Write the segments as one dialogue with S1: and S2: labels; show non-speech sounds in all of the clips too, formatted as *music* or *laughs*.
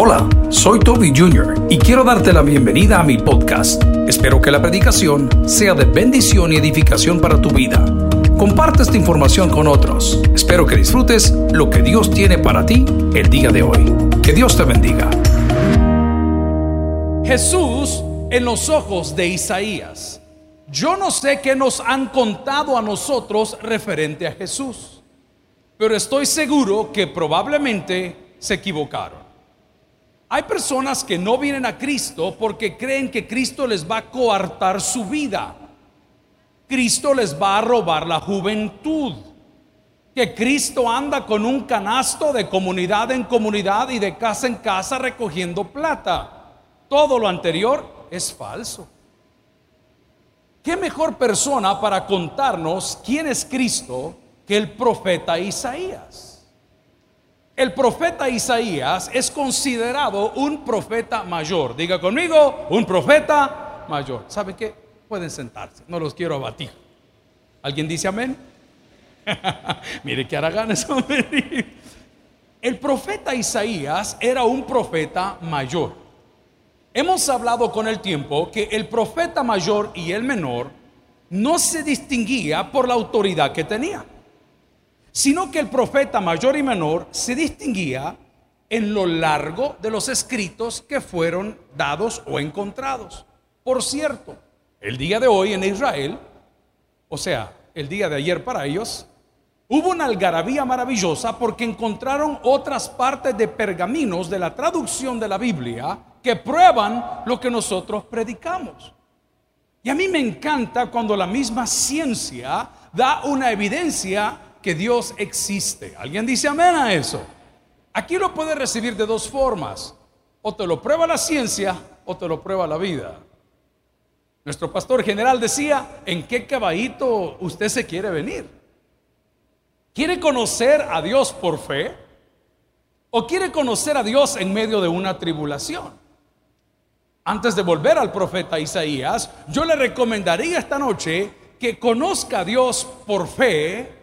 S1: Hola, soy Toby Jr. y quiero darte la bienvenida a mi podcast. Espero que la predicación sea de bendición y edificación para tu vida. Comparte esta información con otros. Espero que disfrutes lo que Dios tiene para ti el día de hoy. Que Dios te bendiga.
S2: Jesús en los ojos de Isaías. Yo no sé qué nos han contado a nosotros referente a Jesús, pero estoy seguro que probablemente se equivocaron. Hay personas que no vienen a Cristo porque creen que Cristo les va a coartar su vida. Cristo les va a robar la juventud. Que Cristo anda con un canasto de comunidad en comunidad y de casa en casa recogiendo plata. Todo lo anterior es falso. ¿Qué mejor persona para contarnos quién es Cristo que el profeta Isaías? El profeta Isaías es considerado un profeta mayor. Diga conmigo, un profeta mayor. ¿Sabe qué? Pueden sentarse, no los quiero abatir. ¿Alguien dice amén? *laughs* Mire que haraganes El profeta Isaías era un profeta mayor. Hemos hablado con el tiempo que el profeta mayor y el menor no se distinguía por la autoridad que tenía sino que el profeta mayor y menor se distinguía en lo largo de los escritos que fueron dados o encontrados. Por cierto, el día de hoy en Israel, o sea, el día de ayer para ellos, hubo una algarabía maravillosa porque encontraron otras partes de pergaminos de la traducción de la Biblia que prueban lo que nosotros predicamos. Y a mí me encanta cuando la misma ciencia da una evidencia que Dios existe. ¿Alguien dice amén a eso? Aquí lo puede recibir de dos formas. O te lo prueba la ciencia o te lo prueba la vida. Nuestro pastor general decía, ¿en qué caballito usted se quiere venir? ¿Quiere conocer a Dios por fe? ¿O quiere conocer a Dios en medio de una tribulación? Antes de volver al profeta Isaías, yo le recomendaría esta noche que conozca a Dios por fe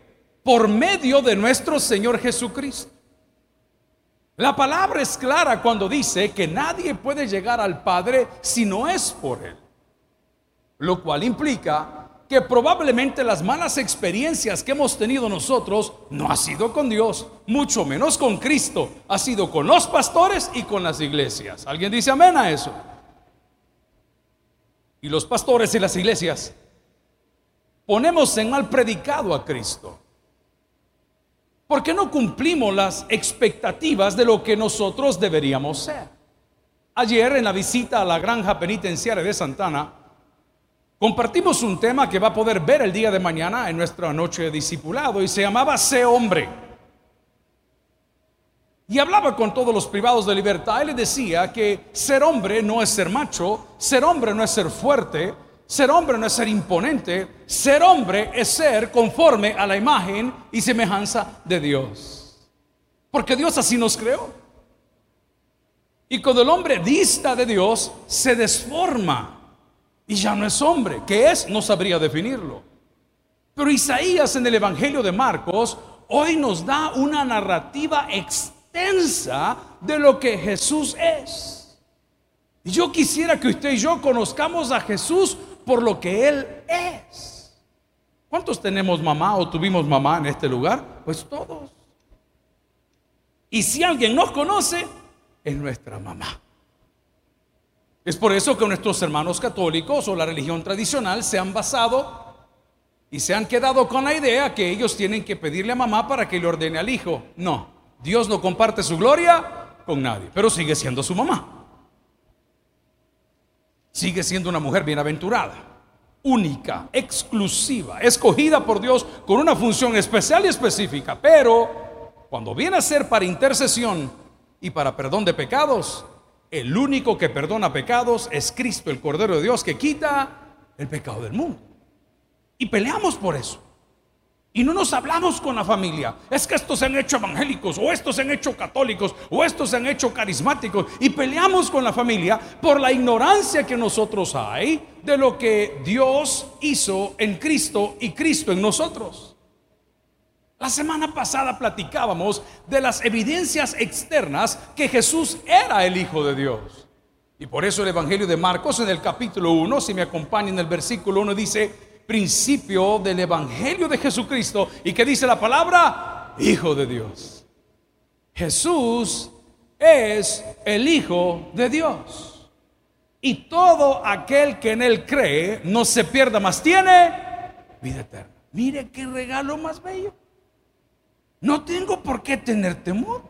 S2: por medio de nuestro Señor Jesucristo. La palabra es clara cuando dice que nadie puede llegar al Padre si no es por Él. Lo cual implica que probablemente las malas experiencias que hemos tenido nosotros no ha sido con Dios, mucho menos con Cristo, ha sido con los pastores y con las iglesias. ¿Alguien dice amén a eso? Y los pastores y las iglesias ponemos en mal predicado a Cristo. ¿Por qué no cumplimos las expectativas de lo que nosotros deberíamos ser? Ayer en la visita a la granja penitenciaria de Santana, compartimos un tema que va a poder ver el día de mañana en nuestra noche de discipulado y se llamaba Sé hombre. Y hablaba con todos los privados de libertad y le decía que ser hombre no es ser macho, ser hombre no es ser fuerte, ser hombre no es ser imponente, ser hombre es ser conforme a la imagen y semejanza de Dios. Porque Dios así nos creó. Y cuando el hombre dista de Dios, se desforma y ya no es hombre. ¿Qué es? No sabría definirlo. Pero Isaías en el Evangelio de Marcos hoy nos da una narrativa extensa de lo que Jesús es. Y yo quisiera que usted y yo conozcamos a Jesús por lo que Él es. ¿Cuántos tenemos mamá o tuvimos mamá en este lugar? Pues todos. Y si alguien nos conoce, es nuestra mamá. Es por eso que nuestros hermanos católicos o la religión tradicional se han basado y se han quedado con la idea que ellos tienen que pedirle a mamá para que le ordene al hijo. No, Dios no comparte su gloria con nadie, pero sigue siendo su mamá sigue siendo una mujer bienaventurada, única, exclusiva, escogida por Dios con una función especial y específica. Pero cuando viene a ser para intercesión y para perdón de pecados, el único que perdona pecados es Cristo, el Cordero de Dios, que quita el pecado del mundo. Y peleamos por eso. Y no nos hablamos con la familia. Es que estos se han hecho evangélicos, o estos se han hecho católicos, o estos se han hecho carismáticos. Y peleamos con la familia por la ignorancia que nosotros hay de lo que Dios hizo en Cristo y Cristo en nosotros. La semana pasada platicábamos de las evidencias externas que Jesús era el Hijo de Dios. Y por eso el Evangelio de Marcos en el capítulo 1, si me acompañan en el versículo 1, dice, principio del Evangelio de Jesucristo. ¿Y que dice la palabra? Hijo de Dios. Jesús es el Hijo de Dios. Y todo aquel que en Él cree no se pierda más, tiene vida eterna. Mire qué regalo más bello. No tengo por qué tener temor.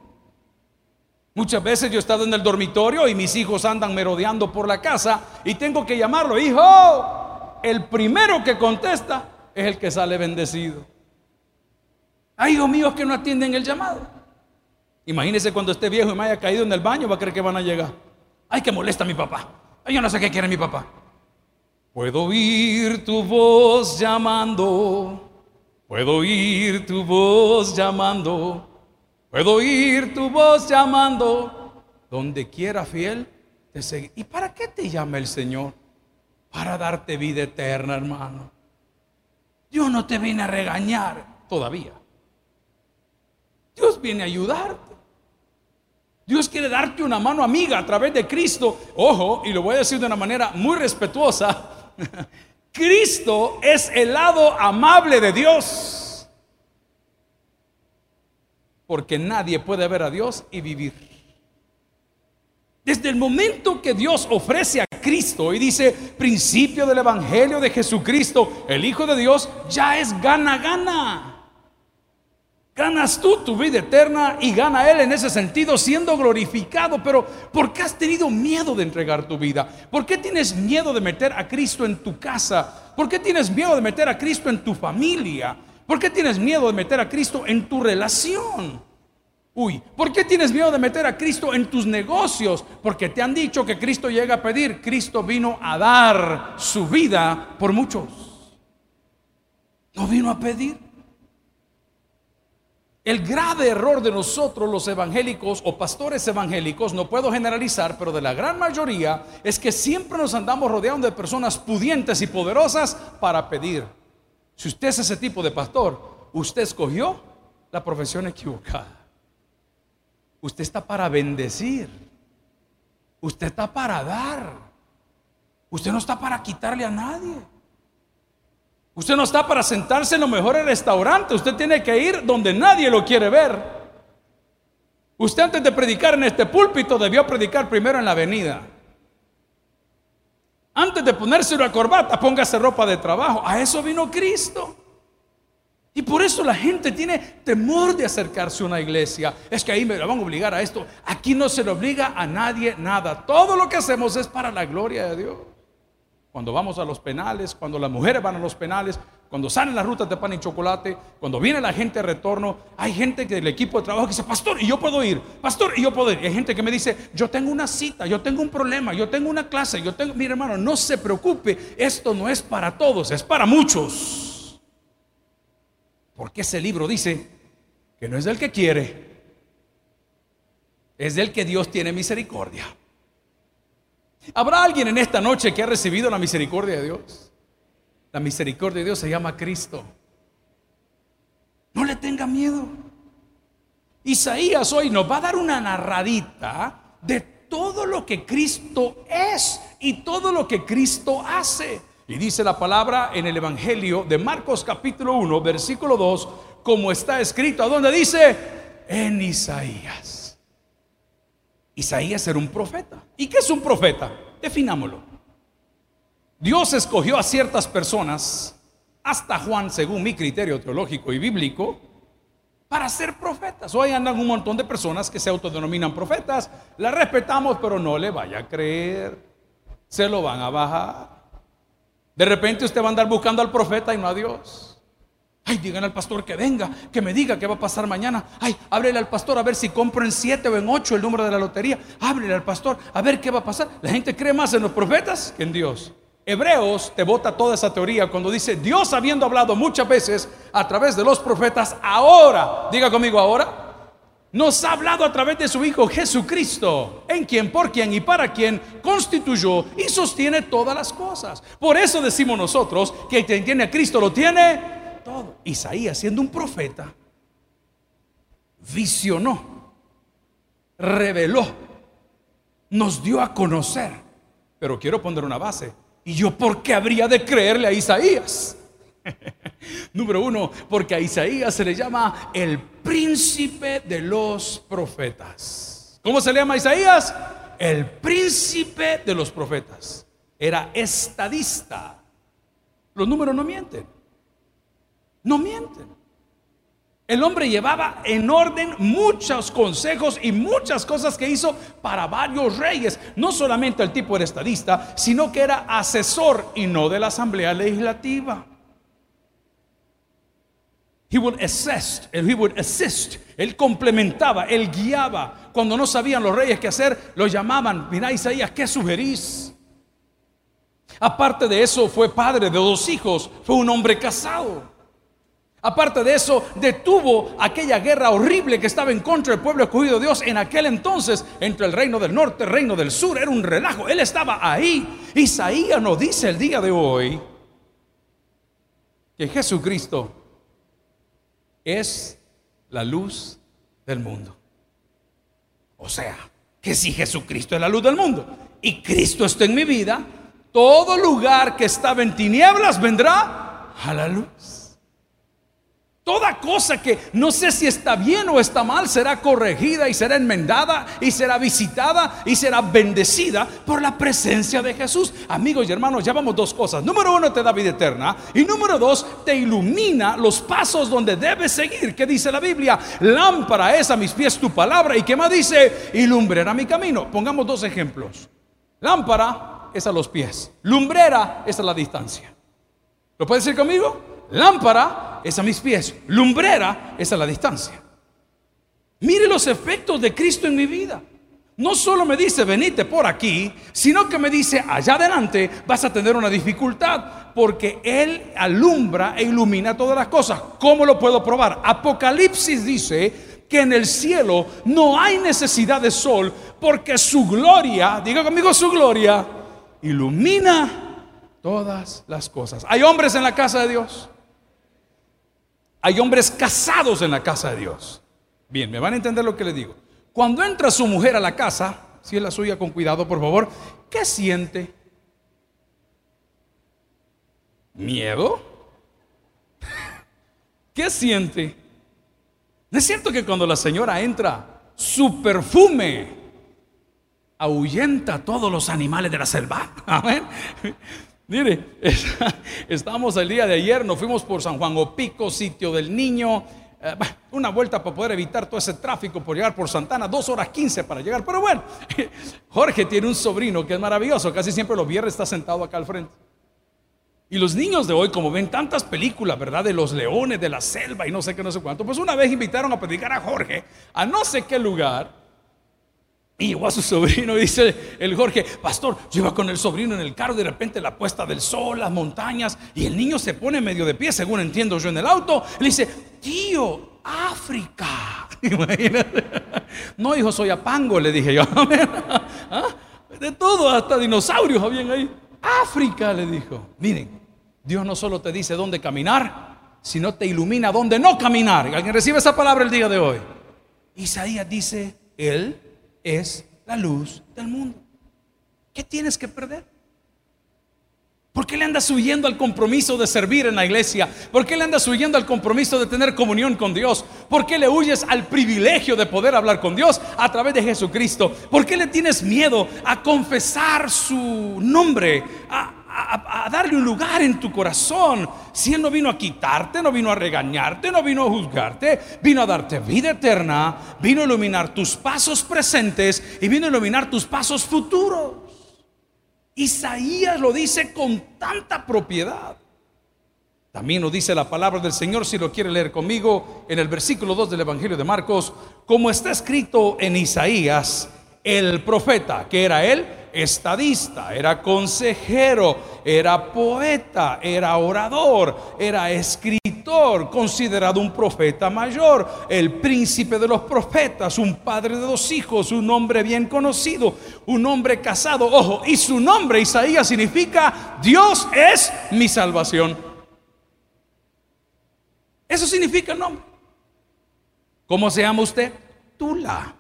S2: Muchas veces yo he estado en el dormitorio y mis hijos andan merodeando por la casa y tengo que llamarlo, hijo. El primero que contesta es el que sale bendecido. Hay hijos míos que no atienden el llamado. Imagínese cuando esté viejo y me haya caído en el baño, va a creer que van a llegar. Ay, que molesta a mi papá. Ay, yo no sé qué quiere mi papá. Puedo oír tu voz llamando Puedo oír tu voz llamando, puedo oír tu voz llamando, donde quiera fiel te seguir. ¿Y para qué te llama el Señor? Para darte vida eterna, hermano. Dios no te viene a regañar todavía. Dios viene a ayudarte. Dios quiere darte una mano amiga a través de Cristo. Ojo, y lo voy a decir de una manera muy respetuosa. *laughs* Cristo es el lado amable de Dios. Porque nadie puede ver a Dios y vivir. Desde el momento que Dios ofrece a Cristo y dice principio del Evangelio de Jesucristo, el Hijo de Dios, ya es gana, gana. Ganas tú tu vida eterna y gana Él en ese sentido siendo glorificado. Pero ¿por qué has tenido miedo de entregar tu vida? ¿Por qué tienes miedo de meter a Cristo en tu casa? ¿Por qué tienes miedo de meter a Cristo en tu familia? ¿Por qué tienes miedo de meter a Cristo en tu relación? Uy, ¿por qué tienes miedo de meter a Cristo en tus negocios? Porque te han dicho que Cristo llega a pedir. Cristo vino a dar su vida por muchos. No vino a pedir. El grave error de nosotros los evangélicos o pastores evangélicos, no puedo generalizar, pero de la gran mayoría, es que siempre nos andamos rodeando de personas pudientes y poderosas para pedir. Si usted es ese tipo de pastor, usted escogió la profesión equivocada. Usted está para bendecir. Usted está para dar. Usted no está para quitarle a nadie. Usted no está para sentarse en los mejores restaurantes. Usted tiene que ir donde nadie lo quiere ver. Usted antes de predicar en este púlpito debió predicar primero en la avenida. Antes de ponerse una corbata, póngase ropa de trabajo. A eso vino Cristo. Y por eso la gente tiene temor de acercarse a una iglesia. Es que ahí me van a obligar a esto. Aquí no se le obliga a nadie nada. Todo lo que hacemos es para la gloria de Dios cuando vamos a los penales, cuando las mujeres van a los penales, cuando salen las rutas de pan y chocolate, cuando viene la gente de retorno, hay gente que del equipo de trabajo que dice, pastor, y yo puedo ir, pastor, y yo puedo ir. Y hay gente que me dice, yo tengo una cita, yo tengo un problema, yo tengo una clase, yo tengo, mire hermano, no se preocupe, esto no es para todos, es para muchos. Porque ese libro dice que no es del que quiere, es del que Dios tiene misericordia. ¿Habrá alguien en esta noche que ha recibido la misericordia de Dios? La misericordia de Dios se llama Cristo. No le tenga miedo. Isaías hoy nos va a dar una narradita de todo lo que Cristo es y todo lo que Cristo hace. Y dice la palabra en el Evangelio de Marcos capítulo 1, versículo 2, como está escrito, ¿a dónde dice? En Isaías. Isaías era un profeta. ¿Y qué es un profeta? Definámoslo. Dios escogió a ciertas personas, hasta Juan, según mi criterio teológico y bíblico, para ser profetas. Hoy andan un montón de personas que se autodenominan profetas. La respetamos, pero no le vaya a creer. Se lo van a bajar. De repente usted va a andar buscando al profeta y no a Dios. Ay, digan al pastor que venga, que me diga qué va a pasar mañana. Ay, ábrele al pastor a ver si compro en 7 o en 8 el número de la lotería. Ábrele al pastor a ver qué va a pasar. La gente cree más en los profetas que en Dios. Hebreos te bota toda esa teoría cuando dice Dios habiendo hablado muchas veces a través de los profetas, ahora, diga conmigo ahora, nos ha hablado a través de su Hijo Jesucristo, en quien, por quien y para quien constituyó y sostiene todas las cosas. Por eso decimos nosotros que quien tiene a Cristo lo tiene todo. Isaías, siendo un profeta, visionó, reveló, nos dio a conocer. Pero quiero poner una base. ¿Y yo por qué habría de creerle a Isaías? *laughs* Número uno, porque a Isaías se le llama el príncipe de los profetas. ¿Cómo se le llama Isaías? El príncipe de los profetas. Era estadista. Los números no mienten. No mienten. El hombre llevaba en orden muchos consejos y muchas cosas que hizo para varios reyes. No solamente el tipo era estadista, sino que era asesor y no de la Asamblea Legislativa. He would. Él complementaba, él guiaba. Cuando no sabían los reyes qué hacer, lo llamaban. Mira, Isaías, ¿qué sugerís? Aparte de eso, fue padre de dos hijos, fue un hombre casado. Aparte de eso, detuvo aquella guerra horrible que estaba en contra del pueblo escogido de Dios en aquel entonces entre el reino del norte y el reino del sur. Era un relajo. Él estaba ahí. Isaías nos dice el día de hoy que Jesucristo es la luz del mundo. O sea, que si Jesucristo es la luz del mundo y Cristo está en mi vida, todo lugar que estaba en tinieblas vendrá a la luz. Toda cosa que no sé si está bien o está mal será corregida y será enmendada y será visitada y será bendecida por la presencia de Jesús. Amigos y hermanos, ya vamos dos cosas. Número uno, te da vida eterna. Y número dos, te ilumina los pasos donde debes seguir. ¿Qué dice la Biblia? Lámpara es a mis pies tu palabra. ¿Y qué más dice? Y lumbrera mi camino. Pongamos dos ejemplos. Lámpara es a los pies. Lumbrera es a la distancia. ¿Lo puedes decir conmigo? Lámpara es a mis pies, lumbrera es a la distancia. Mire los efectos de Cristo en mi vida. No solo me dice, venite por aquí, sino que me dice, allá adelante vas a tener una dificultad, porque Él alumbra e ilumina todas las cosas. ¿Cómo lo puedo probar? Apocalipsis dice que en el cielo no hay necesidad de sol, porque su gloria, diga conmigo su gloria, ilumina todas las cosas. ¿Hay hombres en la casa de Dios? Hay hombres casados en la casa de Dios. Bien, me van a entender lo que le digo. Cuando entra su mujer a la casa, si es la suya con cuidado, por favor, ¿qué siente? ¿Miedo? *laughs* ¿Qué siente? ¿No es cierto que cuando la señora entra, su perfume ahuyenta a todos los animales de la selva? *laughs* Amén. Mire, *laughs* estamos el día de ayer, nos fuimos por San Juan Opico, sitio del niño. Eh, una vuelta para poder evitar todo ese tráfico por llegar por Santana, dos horas quince para llegar. Pero bueno, *laughs* Jorge tiene un sobrino que es maravilloso, casi siempre los viernes está sentado acá al frente. Y los niños de hoy, como ven tantas películas, ¿verdad? De los leones, de la selva y no sé qué, no sé cuánto, pues una vez invitaron a predicar a Jorge a no sé qué lugar. Y llegó a su sobrino y dice el Jorge, pastor, yo iba con el sobrino en el carro, de repente la puesta del sol, las montañas, y el niño se pone medio de pie, según entiendo yo en el auto, le dice, tío, África. *laughs* No, hijo, soy apango, le dije yo. *laughs* ¿Ah? De todo, hasta dinosaurios habían ahí. África, le dijo. Miren, Dios no solo te dice dónde caminar, sino te ilumina dónde no caminar. ¿Alguien recibe esa palabra el día de hoy? Isaías dice, Él es la luz del mundo. ¿Qué tienes que perder? ¿Por qué le andas huyendo al compromiso de servir en la iglesia? ¿Por qué le andas huyendo al compromiso de tener comunión con Dios? ¿Por qué le huyes al privilegio de poder hablar con Dios a través de Jesucristo? ¿Por qué le tienes miedo a confesar su nombre, a, darle un lugar en tu corazón. Si Él no vino a quitarte, no vino a regañarte, no vino a juzgarte, vino a darte vida eterna, vino a iluminar tus pasos presentes y vino a iluminar tus pasos futuros. Isaías lo dice con tanta propiedad. También lo dice la palabra del Señor, si lo quiere leer conmigo, en el versículo 2 del Evangelio de Marcos, como está escrito en Isaías, el profeta, que era él, estadista, era consejero, era poeta, era orador, era escritor, considerado un profeta mayor, el príncipe de los profetas, un padre de dos hijos, un hombre bien conocido, un hombre casado, ojo, y su nombre Isaías significa Dios es mi salvación. Eso significa el nombre. ¿Cómo se llama usted? Tula.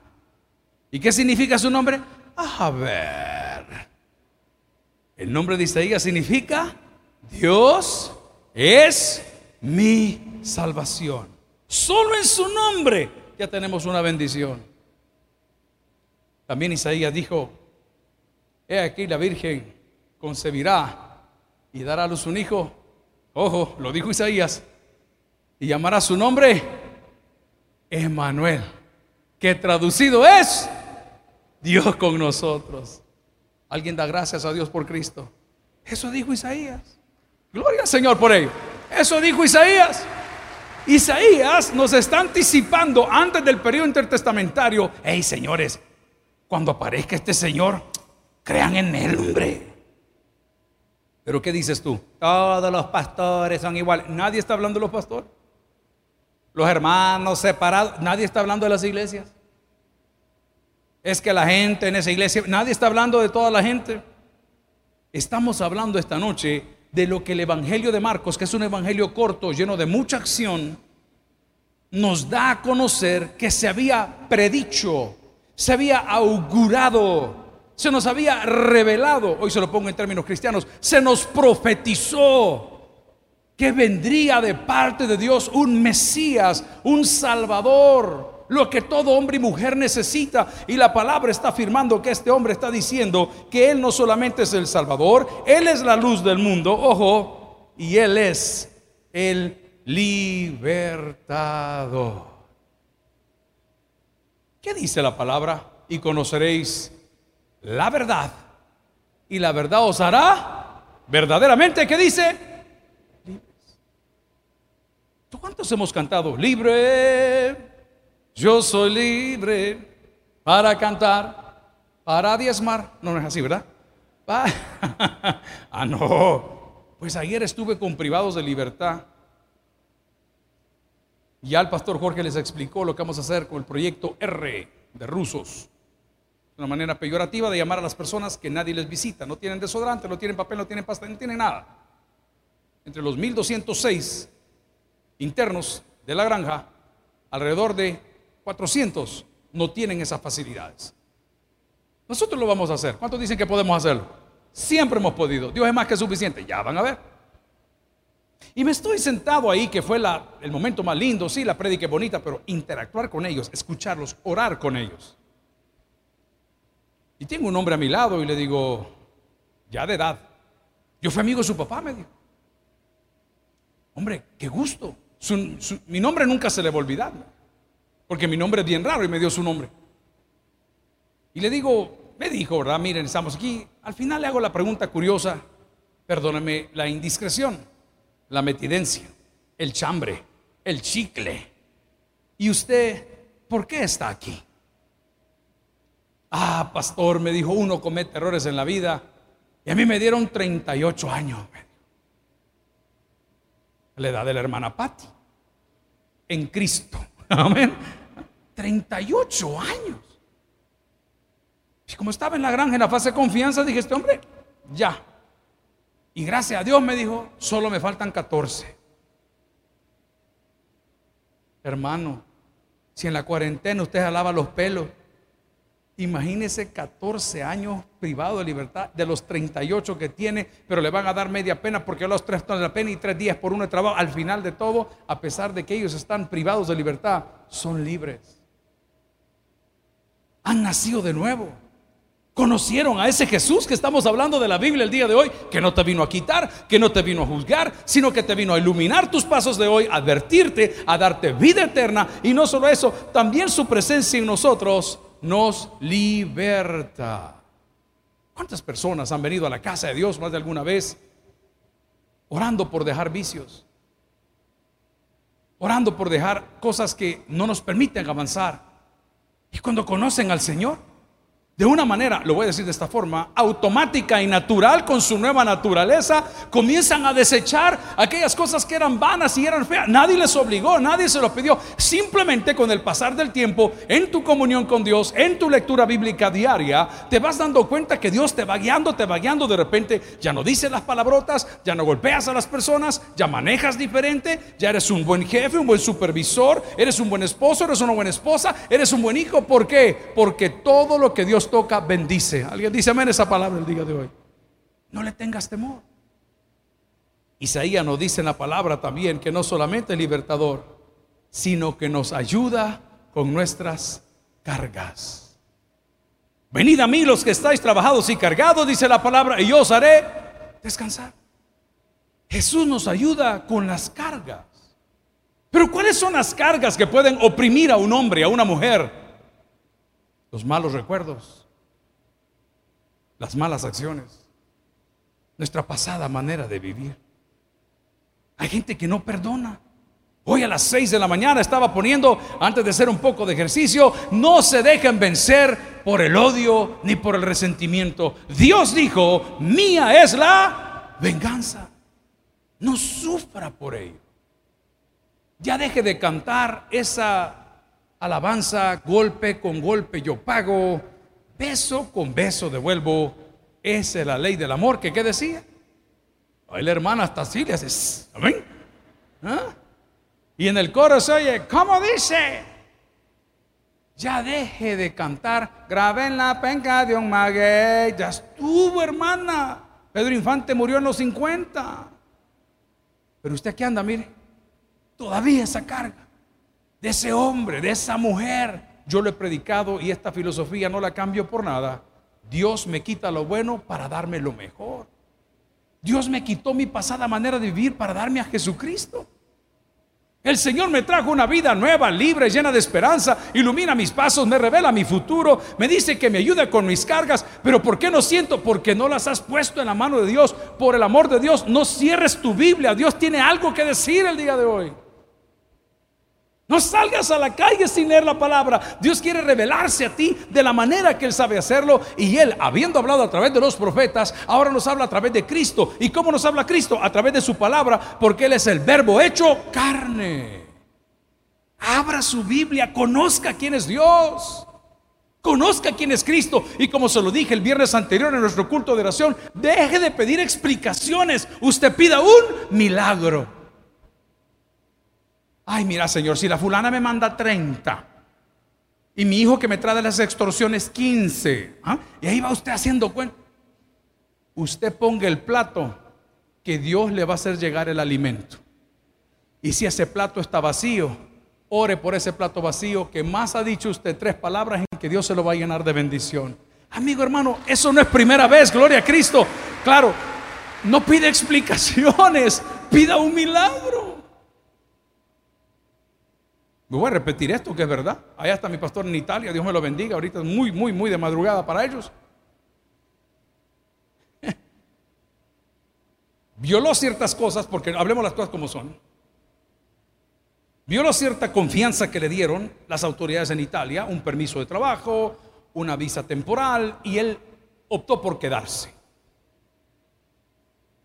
S2: ¿Y qué significa su nombre? A ver. El nombre de Isaías significa Dios es mi salvación. Solo en su nombre ya tenemos una bendición. También Isaías dijo, he aquí la Virgen concebirá y dará a luz un hijo. Ojo, lo dijo Isaías. Y llamará su nombre Emanuel, que traducido es Dios con nosotros. Alguien da gracias a Dios por Cristo. Eso dijo Isaías. Gloria al Señor por ello. Eso dijo Isaías. Isaías nos está anticipando antes del periodo intertestamentario. Hey, señores, cuando aparezca este Señor, crean en Él, hombre. Pero ¿qué dices tú? Todos los pastores son iguales. Nadie está hablando de los pastores. Los hermanos separados. Nadie está hablando de las iglesias. Es que la gente en esa iglesia, nadie está hablando de toda la gente. Estamos hablando esta noche de lo que el Evangelio de Marcos, que es un Evangelio corto, lleno de mucha acción, nos da a conocer que se había predicho, se había augurado se nos había revelado, hoy se lo pongo en términos cristianos, se nos profetizó que vendría de parte de Dios un Mesías, un Salvador, lo que todo hombre y mujer necesita. Y la palabra está afirmando que este hombre está diciendo que Él no solamente es el Salvador, Él es la luz del mundo, ojo, y Él es el libertador. ¿Qué dice la palabra? Y conoceréis la verdad. Y la verdad os hará verdaderamente, ¿qué dice? Libres. ¿Cuántos hemos cantado? Libre, yo soy libre para cantar, para diezmar. No, no es así, ¿verdad? *laughs* ah, no. Pues ayer estuve con privados de libertad. Ya el pastor Jorge les explicó lo que vamos a hacer con el proyecto R de rusos una manera peyorativa de llamar a las personas que nadie les visita. No tienen desodorante, no tienen papel, no tienen pasta, no tienen nada. Entre los 1206 internos de la granja, alrededor de 400 no tienen esas facilidades. Nosotros lo vamos a hacer. ¿Cuántos dicen que podemos hacerlo? Siempre hemos podido. Dios es más que suficiente. Ya van a ver. Y me estoy sentado ahí, que fue el momento más lindo, sí, la prédica es bonita, pero interactuar con ellos, escucharlos, orar con ellos. Y tengo un hombre a mi lado y le digo, ya de edad. Yo fui amigo de su papá, me dijo. Hombre, qué gusto. mi nombre nunca se le va a olvidar. Porque mi nombre es bien raro y me dio su nombre. Y le digo, me dijo, ¿verdad? Miren, estamos aquí. Al final le hago la pregunta curiosa, perdóneme la indiscreción, la metidencia, el chambre, el chicle. ¿Y usted por qué está aquí? Ah, pastor, me dijo, uno comete errores en la vida. Y a mí me dieron 38 años. La edad de la hermana Patti. En Cristo. *laughs* Amén. 38 años. Y como estaba en la granja en la fase de confianza, dije, este hombre, ya. Y gracias a Dios me dijo, solo me faltan 14. Hermano, si en la cuarentena usted jalaba los pelos, Imagínese 14 años privado de libertad de los 38 que tiene, pero le van a dar media pena porque los tres están la pena y tres días por uno de trabajo. Al final de todo, a pesar de que ellos están privados de libertad, son libres. Han nacido de nuevo. Conocieron a ese Jesús que estamos hablando de la Biblia el día de hoy, que no te vino a quitar, que no te vino a juzgar, sino que te vino a iluminar tus pasos de hoy, a advertirte, a darte vida eterna. Y no solo eso, también su presencia en nosotros nos liberta. ¿Cuántas personas han venido a la casa de Dios más de alguna vez orando por dejar vicios? Orando por dejar cosas que no nos permiten avanzar. Y cuando conocen al Señor, de una manera, lo voy a decir de esta forma, automática y natural con su nueva naturaleza, comienzan a desechar aquellas cosas que eran vanas y eran feas. Nadie les obligó, nadie se lo pidió. Simplemente con el pasar del tiempo, en tu comunión con Dios, en tu lectura bíblica diaria, te vas dando cuenta que Dios te va guiando, te va guiando. De repente ya no dices las palabrotas, ya no golpeas a las personas, ya manejas diferente, ya eres un buen jefe, un buen supervisor, eres un buen esposo, eres una buena esposa, eres un buen hijo. ¿Por qué? Porque todo lo que Dios toca, bendice. Alguien dice amén esa palabra el día de hoy. No le tengas temor. Isaías nos dice en la palabra también que no solamente es libertador, sino que nos ayuda con nuestras cargas. Venid a mí los que estáis trabajados y cargados, dice la palabra, y yo os haré descansar. Jesús nos ayuda con las cargas. Pero ¿cuáles son las cargas que pueden oprimir a un hombre, a una mujer? Los malos recuerdos, las malas acciones, nuestra pasada manera de vivir. Hay gente que no perdona. Hoy a las 6 de la mañana estaba poniendo, antes de hacer un poco de ejercicio, no se dejen vencer por el odio ni por el resentimiento. Dios dijo, mía es la venganza. No sufra por ello. Ya deje de cantar esa alabanza, golpe con golpe yo pago, beso con beso devuelvo. Esa es la ley del amor qué decía. Ahí la hermana hasta así le hace, amén. ¿Ah? Y en el coro se oye, ¿cómo dice? Ya deje de cantar, grave en la penca de un maguey. Ya estuvo, hermana. Pedro Infante murió en los 50. Pero usted aquí anda, mire, todavía esa carga de ese hombre, de esa mujer. Yo lo he predicado y esta filosofía no la cambio por nada. Dios me quita lo bueno para darme lo mejor. Dios me quitó mi pasada manera de vivir para darme a Jesucristo. El Señor me trajo una vida nueva, libre, llena de esperanza, ilumina mis pasos, me revela mi futuro, me dice que me ayude con mis cargas, pero ¿por qué no siento? Porque no las has puesto en la mano de Dios. Por el amor de Dios, no cierres tu Biblia. Dios tiene algo que decir el día de hoy. No salgas a la calle sin leer la palabra. Dios quiere revelarse a ti de la manera que Él sabe hacerlo. Y Él, habiendo hablado a través de los profetas, ahora nos habla a través de Cristo. ¿Y cómo nos habla Cristo? A través de su palabra, porque Él es el verbo hecho carne. Abra su Biblia, conozca quién es Dios. Conozca quién es Cristo. Y como se lo dije el viernes anterior en nuestro culto de oración, deje de pedir explicaciones. Usted pida un milagro. Ay, mira, Señor, si la fulana me manda 30 y mi hijo que me trae las extorsiones 15, ¿ah? y ahí va usted haciendo cuenta. Usted ponga el plato que Dios le va a hacer llegar el alimento. Y si ese plato está vacío, ore por ese plato vacío que más ha dicho usted tres palabras en que Dios se lo va a llenar de bendición. Amigo hermano, eso no es primera vez, gloria a Cristo. Claro, no pide *laughs* explicaciones, pida un milagro. Me voy a repetir esto que es verdad. Allá está mi pastor en Italia, Dios me lo bendiga. Ahorita es muy, muy, muy de madrugada para ellos. *laughs* Violó ciertas cosas, porque hablemos las cosas como son. Violó cierta confianza que le dieron las autoridades en Italia, un permiso de trabajo, una visa temporal, y él optó por quedarse.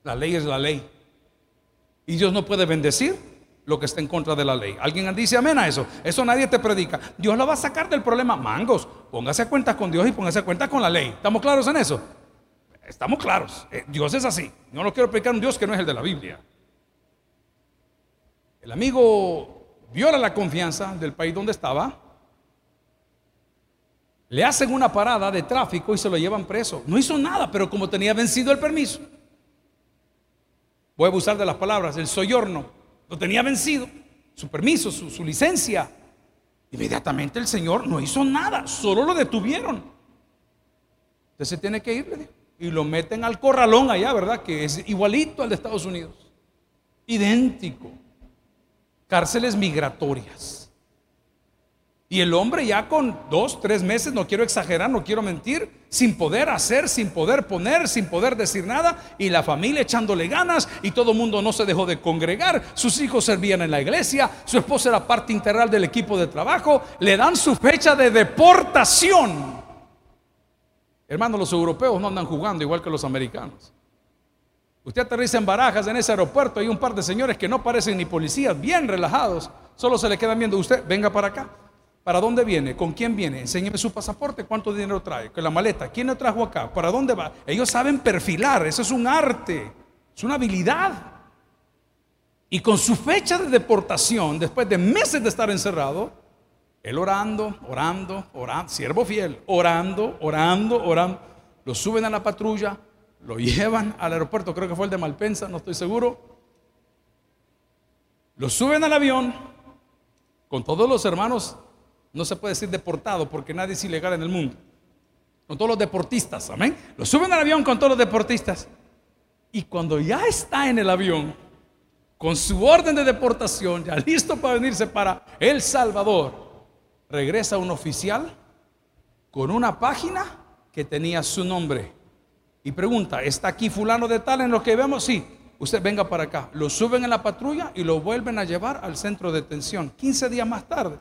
S2: La ley es la ley. Y Dios no puede bendecir lo que está en contra de la ley. ¿Alguien dice amén a eso? Eso nadie te predica. Dios lo va a sacar del problema. Mangos, póngase a cuenta con Dios y póngase a cuenta con la ley. ¿Estamos claros en eso? Estamos claros. Eh, Dios es así. No lo quiero predicar un Dios que no es el de la Biblia. El amigo viola la confianza del país donde estaba. Le hacen una parada de tráfico y se lo llevan preso. No hizo nada, pero como tenía vencido el permiso. Voy a abusar de las palabras, el soyorno lo tenía vencido, su permiso, su, licencia. Inmediatamente el Señor no hizo nada, solo lo detuvieron. Usted se tiene que ir, y lo meten al corralón allá, ¿verdad? Que es igualito al de Estados Unidos. Idéntico. Cárceles migratorias. Y el hombre ya con dos, tres meses, no quiero exagerar, no quiero mentir, sin poder hacer, sin poder poner, sin poder decir nada, y la familia echándole ganas, y todo el mundo no se dejó de congregar, sus hijos servían en la iglesia, su esposa era parte integral del equipo de trabajo, le dan su fecha de deportación. Hermano, los europeos no andan jugando igual que los americanos. Usted aterriza en barajas en ese aeropuerto, hay un par de señores que no parecen ni policías, bien relajados, solo se le quedan viendo, usted venga para acá. ¿Para dónde viene? ¿Con quién viene? Enséñeme su pasaporte, cuánto dinero trae, con la maleta, ¿quién lo trajo acá? ¿Para dónde va? Ellos saben perfilar, eso es un arte, es una habilidad. Y con su fecha de deportación, después de meses de estar encerrado, él orando, orando, orando, siervo fiel, orando, orando, orando, lo suben a la patrulla, lo llevan al aeropuerto, creo que fue el de Malpensa, no estoy seguro. Lo suben al avión con todos los hermanos, no se puede decir deportado porque nadie es ilegal en el mundo. Con todos los deportistas, amén. Lo suben al avión con todos los deportistas. Y cuando ya está en el avión, con su orden de deportación, ya listo para venirse para El Salvador, regresa un oficial con una página que tenía su nombre y pregunta, ¿está aquí fulano de tal en lo que vemos? Sí, usted venga para acá. Lo suben en la patrulla y lo vuelven a llevar al centro de detención. 15 días más tarde,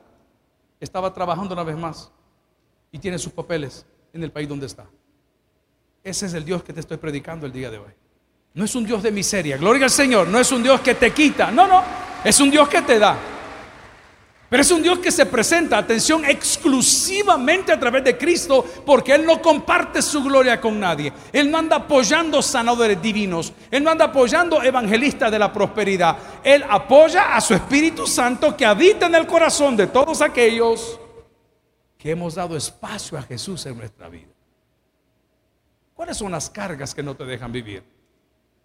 S2: estaba trabajando una vez más y tiene sus papeles en el país donde está. Ese es el Dios que te estoy predicando el día de hoy. No es un Dios de miseria, gloria al Señor, no es un Dios que te quita, no, no, es un Dios que te da. Pero es un Dios que se presenta, atención, exclusivamente a través de Cristo, porque Él no comparte su gloria con nadie. Él no anda apoyando sanadores divinos, Él no anda apoyando evangelistas de la prosperidad. Él apoya a su Espíritu Santo que habita en el corazón de todos aquellos que hemos dado espacio a Jesús en nuestra vida. ¿Cuáles son las cargas que no te dejan vivir?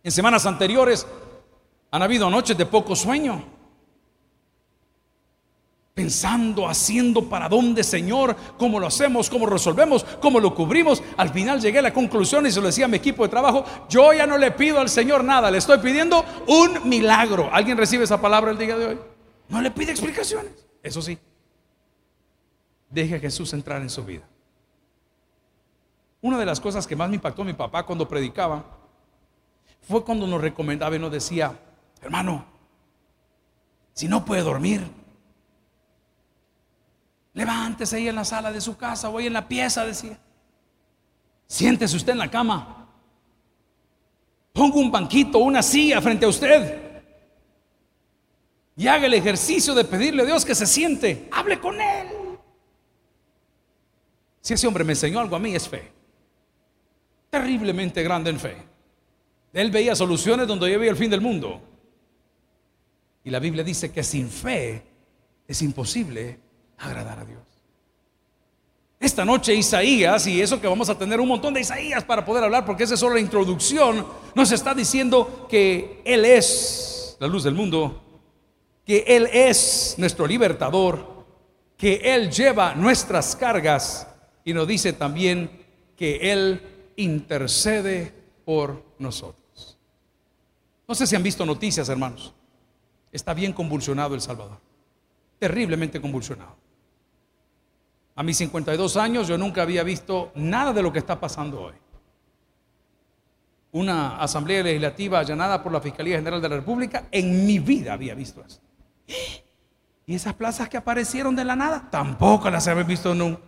S2: En semanas anteriores han habido noches de poco sueño pensando, haciendo para dónde, Señor, cómo lo hacemos, cómo resolvemos, cómo lo cubrimos. Al final llegué a la conclusión y se lo decía a mi equipo de trabajo, yo ya no le pido al Señor nada, le estoy pidiendo un milagro. ¿Alguien recibe esa palabra el día de hoy? No le pide explicaciones. Eso sí, deje a Jesús entrar en su vida. Una de las cosas que más me impactó mi papá cuando predicaba fue cuando nos recomendaba y nos decía, hermano, si no puede dormir, Levántese ahí en la sala de su casa o ahí en la pieza, decía. Siéntese usted en la cama. Ponga un banquito, una silla frente a usted. Y haga el ejercicio de pedirle a Dios que se siente. Hable con Él. Si ese hombre me enseñó algo a mí, es fe. Terriblemente grande en fe. Él veía soluciones donde yo veía el fin del mundo. Y la Biblia dice que sin fe es imposible agradar a Dios. Esta noche Isaías, y eso que vamos a tener un montón de Isaías para poder hablar, porque esa es solo la introducción, nos está diciendo que Él es la luz del mundo, que Él es nuestro libertador, que Él lleva nuestras cargas y nos dice también que Él intercede por nosotros. No sé si han visto noticias, hermanos. Está bien convulsionado El Salvador, terriblemente convulsionado. A mis 52 años yo nunca había visto nada de lo que está pasando hoy. Una asamblea legislativa allanada por la Fiscalía General de la República, en mi vida había visto eso. Y esas plazas que aparecieron de la nada, tampoco las había visto nunca.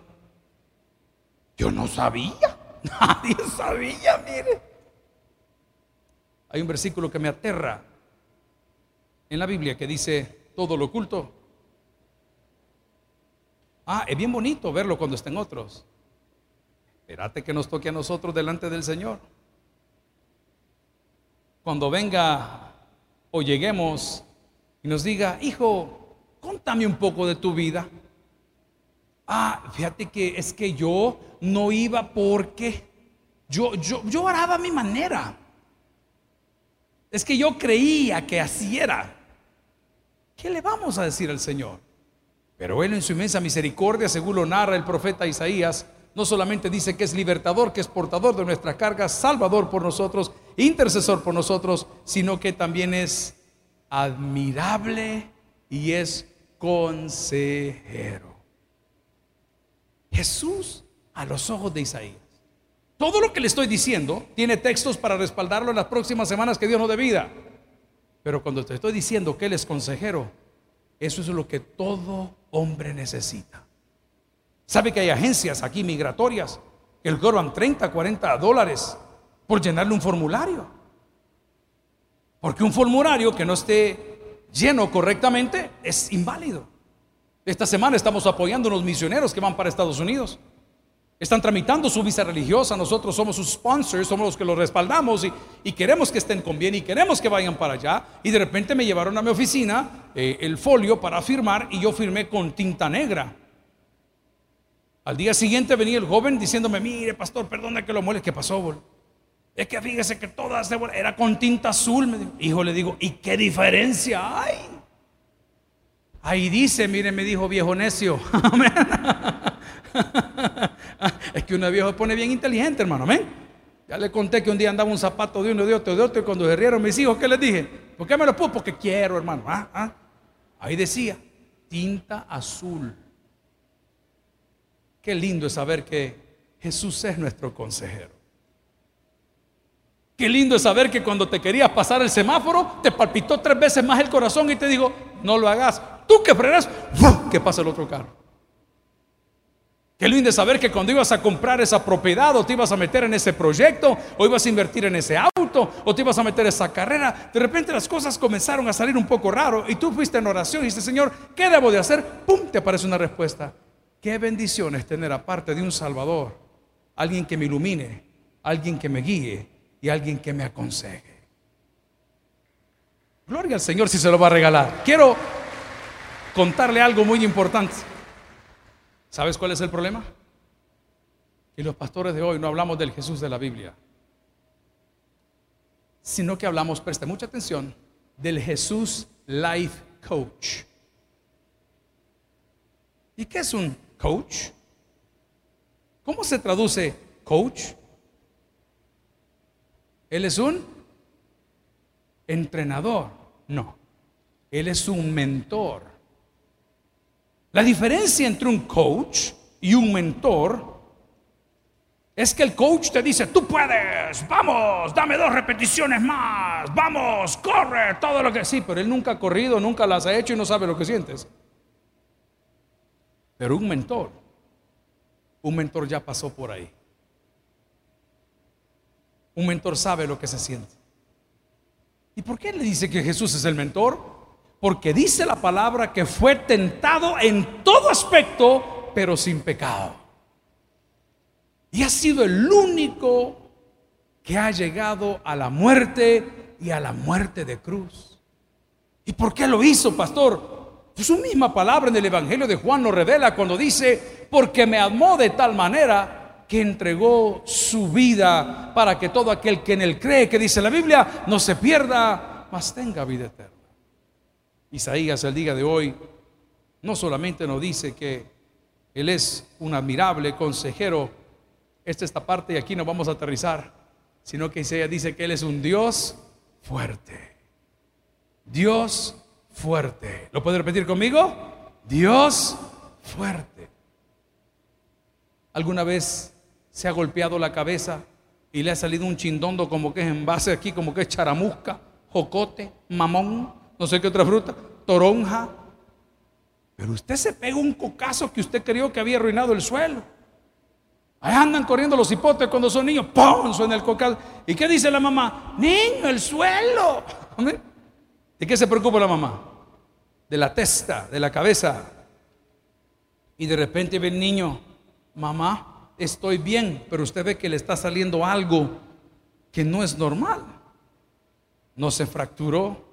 S2: Yo no sabía, *laughs* nadie sabía, mire. Hay un versículo que me aterra en la Biblia que dice, todo lo oculto Ah, es bien bonito verlo cuando estén otros. Espérate que nos toque a nosotros delante del Señor. Cuando venga o lleguemos y nos diga, hijo, contame un poco de tu vida. Ah, fíjate que es que yo no iba porque yo, yo, yo oraba a mi manera. Es que yo creía que así era. ¿Qué le vamos a decir al Señor? Pero Él en su inmensa misericordia, según lo narra el profeta Isaías, no solamente dice que es libertador, que es portador de nuestras cargas, salvador por nosotros, intercesor por nosotros, sino que también es admirable y es consejero. Jesús a los ojos de Isaías. Todo lo que le estoy diciendo tiene textos para respaldarlo en las próximas semanas que Dios nos dé vida. Pero cuando te estoy diciendo que Él es consejero, eso es lo que todo hombre necesita. ¿Sabe que hay agencias aquí migratorias que le cobran 30, 40 dólares por llenarle un formulario. Porque un formulario que no esté lleno correctamente es inválido. Esta semana estamos apoyando a unos misioneros que van para Estados Unidos. Están tramitando su visa religiosa, nosotros somos sus sponsors, somos los que los respaldamos y, queremos que estén con bien y queremos que vayan para allá. Y de repente me llevaron a mi oficina eh, el folio para firmar y yo firmé con tinta negra. Al día siguiente venía el joven diciéndome, mire pastor, perdona que lo moleste, ¿qué pasó? Bol? Es que fíjese que toda era con tinta azul. Hijo, le digo, ¿y qué diferencia hay? Ahí dice, mire, me dijo viejo necio. *laughs* es que una vieja se pone bien inteligente, hermano. Amén. Ya le conté que un día andaba un zapato de uno, de otro, de otro, y cuando se rieron mis hijos, ¿qué les dije? ¿Por qué me lo puse? Porque quiero, hermano. Ah, ah. Ahí decía, tinta azul. Qué lindo es saber que Jesús es nuestro consejero. Qué lindo es saber que cuando te querías pasar el semáforo, te palpitó tres veces más el corazón y te dijo, no lo hagas. Tú que frenas, que pasa el otro carro. Qué lindo saber que cuando ibas a comprar esa propiedad o te ibas a meter en ese proyecto o ibas a invertir en ese auto o te ibas a meter en esa carrera, de repente las cosas comenzaron a salir un poco raro y tú fuiste en oración y dijiste, Señor, ¿qué debo de hacer? ¡Pum! Te aparece una respuesta. Qué bendición es tener aparte de un Salvador, alguien que me ilumine, alguien que me guíe y alguien que me aconseje. Gloria al Señor si se lo va a regalar. Quiero contarle algo muy importante. ¿Sabes cuál es el problema? Y los pastores de hoy no hablamos del Jesús de la Biblia, sino que hablamos, preste mucha atención, del Jesús Life Coach. ¿Y qué es un coach? ¿Cómo se traduce coach? Él es un entrenador. No, él es un mentor. La diferencia entre un coach y un mentor es que el coach te dice, tú puedes, vamos, dame dos repeticiones más, vamos, corre, todo lo que... Sí, pero él nunca ha corrido, nunca las ha hecho y no sabe lo que sientes. Pero un mentor, un mentor ya pasó por ahí. Un mentor sabe lo que se siente. ¿Y por qué le dice que Jesús es el mentor? Porque dice la palabra que fue tentado en todo aspecto, pero sin pecado. Y ha sido el único que ha llegado a la muerte y a la muerte de cruz. ¿Y por qué lo hizo, pastor? Pues su misma palabra en el Evangelio de Juan nos revela cuando dice, porque me amó de tal manera que entregó su vida para que todo aquel que en él cree, que dice la Biblia, no se pierda, mas tenga vida eterna. Isaías el día de hoy no solamente nos dice que Él es un admirable consejero, esta es esta parte y aquí nos vamos a aterrizar, sino que Isaías dice que Él es un Dios fuerte. Dios fuerte. ¿Lo puede repetir conmigo? Dios fuerte. ¿Alguna vez se ha golpeado la cabeza y le ha salido un chindondo como que es en base aquí, como que es charamusca, jocote, mamón? No sé qué otra fruta, toronja. Pero usted se pega un cocazo que usted creyó que había arruinado el suelo. Ahí andan corriendo los hipotes cuando son niños, ¡pum! suena el cocazo. ¿Y qué dice la mamá? Niño, el suelo. ¿De qué se preocupa la mamá? De la testa, de la cabeza. Y de repente ve el niño, mamá, estoy bien, pero usted ve que le está saliendo algo que no es normal. No se fracturó,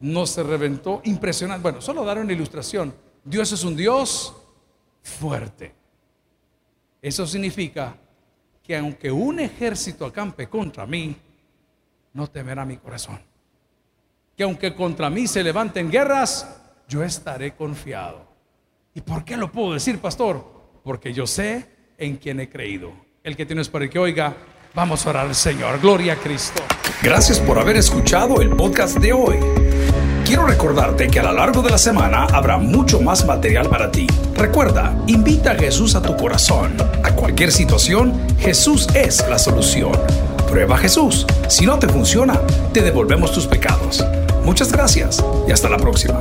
S2: no se reventó. Impresionante. Bueno, solo dar una ilustración. Dios es un Dios fuerte. Eso significa que aunque un ejército acampe contra mí, no temerá mi corazón. Que aunque contra mí se levanten guerras, yo estaré confiado. ¿Y por qué lo puedo decir, pastor? Porque yo sé en quien he creído. El que tienes para que oiga, vamos a orar al Señor. Gloria a Cristo.
S1: Gracias por haber escuchado el podcast de hoy. Quiero recordarte que a lo largo de la semana habrá mucho más material para ti. Recuerda, invita a Jesús a tu corazón. A cualquier situación, Jesús es la solución. Prueba Jesús. Si no te funciona, te devolvemos tus pecados. Muchas gracias y hasta la próxima.